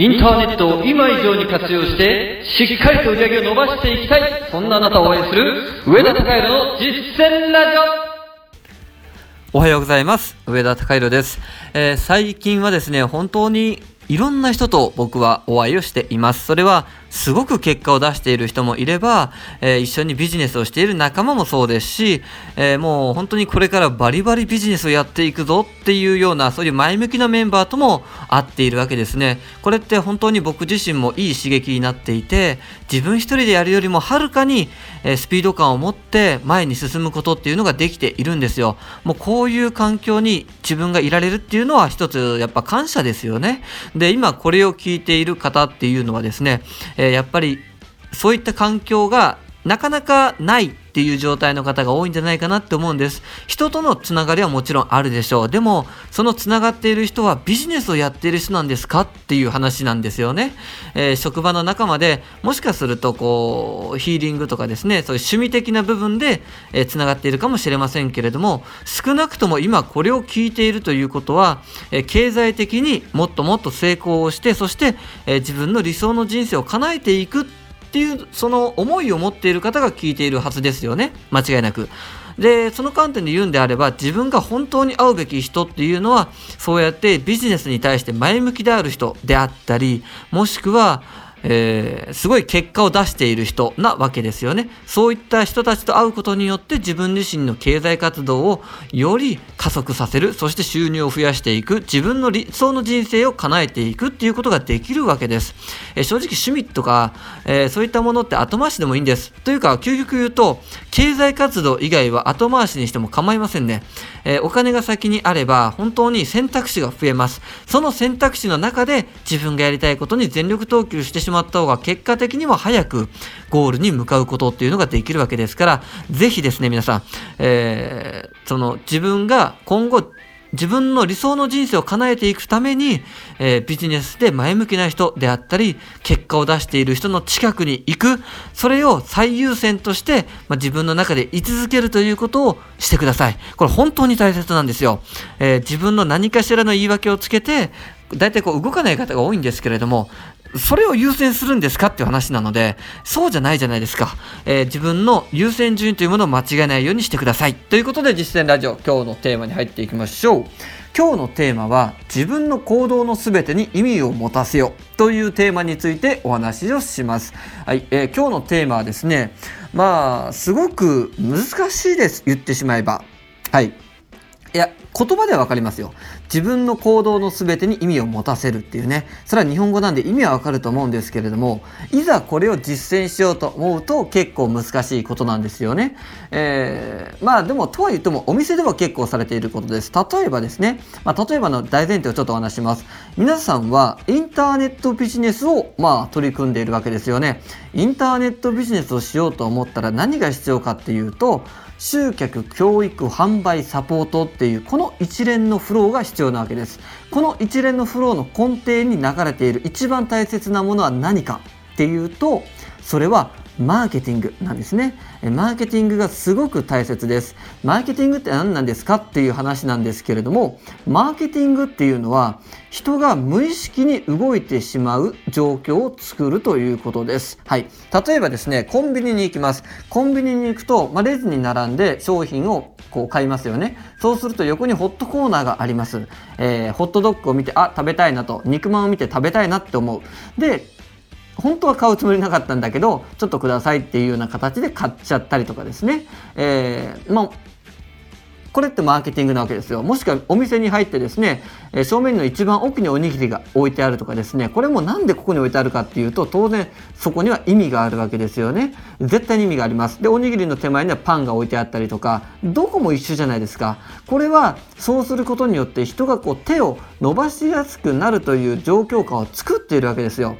インターネットを今以上に活用して、しっかりと売り上げを伸ばしていきたい、そんなあなたを応援する、上田隆弘の実践ラジオおはようございます。上田隆弘です、えー最近はですね、本当にいろんな人と僕はお会いをしています。それはすごく結果を出している人もいれば、えー一緒にビジネスをしている仲間もそうですし、えーもう本当にこれからバリバリビジネスをやっていくぞっていうような、そういう前向きなメンバーとも会っているわけですね。これって本当に僕自身もいい刺激になっていて、自分一人でやるよりもはるかに、スピード感を持って前に進むことっていうのができているんですよ。もうこういう環境に自分がいられるっていうのは一つやっぱ感謝ですよね。で、今これを聞いている方っていうのはですね、えーやっぱりそういった環境がなかなかないっていう状態の方が多いんじゃないかなって思うんです。人とのつながりはもちろんあるでしょう。でも、そのつながっている人はビジネスをやっている人なんですかっていう話なんですよね。えー職場の仲間でもしかするとこう、ヒーリングとかですね、そういう趣味的な部分で、えーつながっているかもしれませんけれども、少なくとも今これを聞いているということは、えー経済的にもっともっと成功をして、そして、えー自分の理想の人生を叶えていくってっていうその思いを持っている方が聞いているはずですよね間違いなく。でその観点で言うんであれば自分が本当に会うべき人っていうのはそうやってビジネスに対して前向きである人であったりもしくはえーすごい結果を出している人なわけですよね。そういった人たちと会うことによって自分自身の経済活動をより加速させる、そして収入を増やしていく、自分の理想の人生を叶えていくっていうことができるわけです。えー正直趣味とか、えーそういったものって後回しでもいいんです。というか、究極言うと、経済活動以外は後回しにしても構いませんね。えーお金が先にあれば、本当に選択肢が増えます。その選択肢の中で自分がやりたいことに全力投球してしましまった方が結果的には早くゴールに向かうことっていうのができるわけですから、ぜひですね、皆さん、えーその自分が今後自分の理想の人生を叶えていくために、えービジネスで前向きな人であったり、結果を出している人の近くに行く、それを最優先として、まあ、自分の中で居続けるということをしてください。これ本当に大切なんですよ。えー自分の何かしらの言い訳をつけて、大体こう動かない方が多いんですけれども、それを優先するんですかっていう話なので、そうじゃないじゃないですか。えー自分の優先順位というものを間違えないようにしてください。ということで実践ラジオ、今日のテーマに入っていきましょう。今日のテーマは、自分の行動のすべてに意味を持たせよというテーマについてお話をします。はい、えー今日のテーマはですね、まあ、すごく難しいです。言ってしまえば。はい。いや、言葉ではわかりますよ。自分の行動の全てに意味を持たせるっていうね。それは日本語なんで意味はわかると思うんですけれども、いざこれを実践しようと思うと結構難しいことなんですよね。えーまあでも、とは言ってもお店では結構されていることです。例えばですね、まあ例えばの大前提をちょっとお話しします。皆さんはインターネットビジネスをまあ取り組んでいるわけですよね。インターネットビジネスをしようと思ったら何が必要かっていうと、集客、教育、販売、サポートっていうこの一連のフローが必要なわけです。この一連のフローの根底に流れている一番大切なものは何かっていうと、それはマーケティングなんですね。マーケティングがすごく大切です。マーケティングって何なんですかっていう話なんですけれども、マーケティングっていうのは人が無意識に動いてしまう状況を作るということです。はい。例えばですね、コンビニに行きます。コンビニに行くと、まあ、レジに並んで商品をこう買いますよね。そうすると横にホットコーナーがあります。えーホットドッグを見て、あ、食べたいなと、肉まんを見て食べたいなって思う。で、本当は買うつもりなかったんだけど、ちょっとくださいっていうような形で買っちゃったりとかですね。えーまあこれってマーケティングなわけですよ。もしくはお店に入ってですね、正面の一番奥におにぎりが置いてあるとかですね、これもなんでここに置いてあるかっていうと、当然そこには意味があるわけですよね。絶対に意味があります。で、おにぎりの手前にはパンが置いてあったりとか、どこも一緒じゃないですか。これはそうすることによって人がこう手を伸ばしやすくなるという状況下を作っているわけですよ。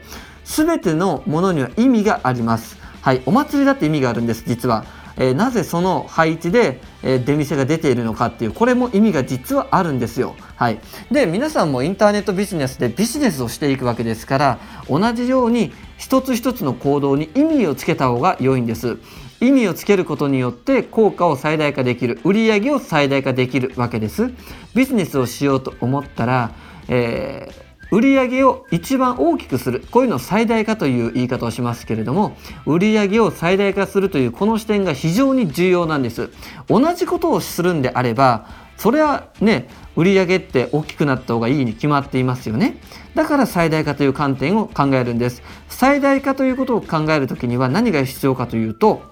すべてのものには意味があります。はい、お祭りだって意味があるんです、実は。えーなぜその配置で、えー出店が出ているのかっていうこれも意味が実はあるんですよ。はい、で皆さんもインターネットビジネスでビジネスをしていくわけですから同じように一つ一つの行動に意味をつけた方が良いんです。意味をつけることによって効果を最大化できる売上を最大化できるわけです。ビジネスをしようと思ったら、えー売上を一番大きくするこういうのを最大化という言い方をしますけれども売上を最大化するというこの視点が非常に重要なんです。同じことをするんであればそれはね売上って大きくなった方がいいに決まっていますよね。だから最大化という観点を考えるんです。最大化ということを考える時には何が必要かというと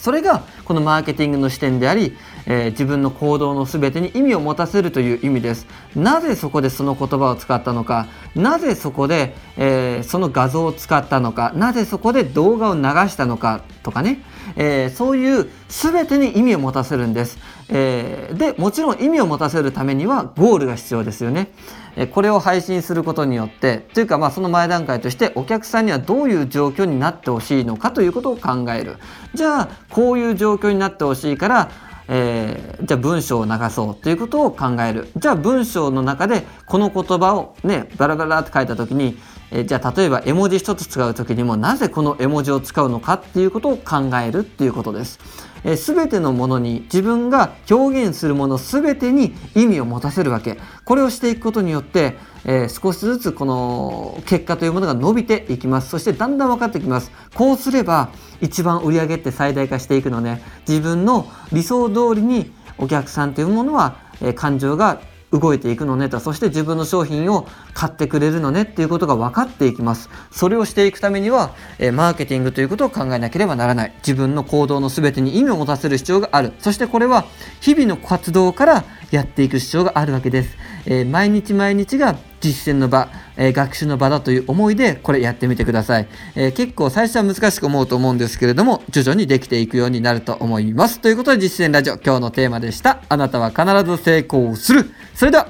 それがこのマーケティングの視点であり、えー、自分の行動の全てに意味を持たせるという意味です。なぜそこでその言葉を使ったのか、なぜそこで、えー、その画像を使ったのか、なぜそこで動画を流したのか？とかね、えー、そういう全てに意味を持たせるんです。えー、でもちろん意味を持たせるためにはゴールが必要ですよね。えこれを配信することによってというかまあその前段階としてお客さんにはどういう状況になってほしいのかということを考える。じゃあこういう状況になってほしいからえー、じゃあ文章を流そうということを考える。じゃあ文章の中でこの言葉をね、バラバラって書いた時に、え、じゃあ例えば絵文字一つ使う時にもなぜこの絵文字を使うのかっていうことを考えるっていうことです。え、全てのものに自分が表現するもの全てに意味を持たせるわけ。これをしていくことによって、え、少しずつこの結果というものが伸びていきます。そしてだんだん分かってきます。こうすれば一番売り上げって最大化していくのね。自分の理想通りにお客さんというものは、え、感情が動いていくのねと、そして自分の商品を買ってくれるのねっていうことが分かっていきます。それをしていくためには、え、マーケティングということを考えなければならない。自分の行動の全てに意味を持たせる必要がある。そしてこれは日々の活動からやっていく必要があるわけです。えー、毎日毎日が実践の場、えー、学習の場だという思いでこれやってみてください、えー、結構最初は難しく思うと思うんですけれども徐々にできていくようになると思います。ということで実践ラジオ今日のテーマでした。あなたは必ず成功する。それでは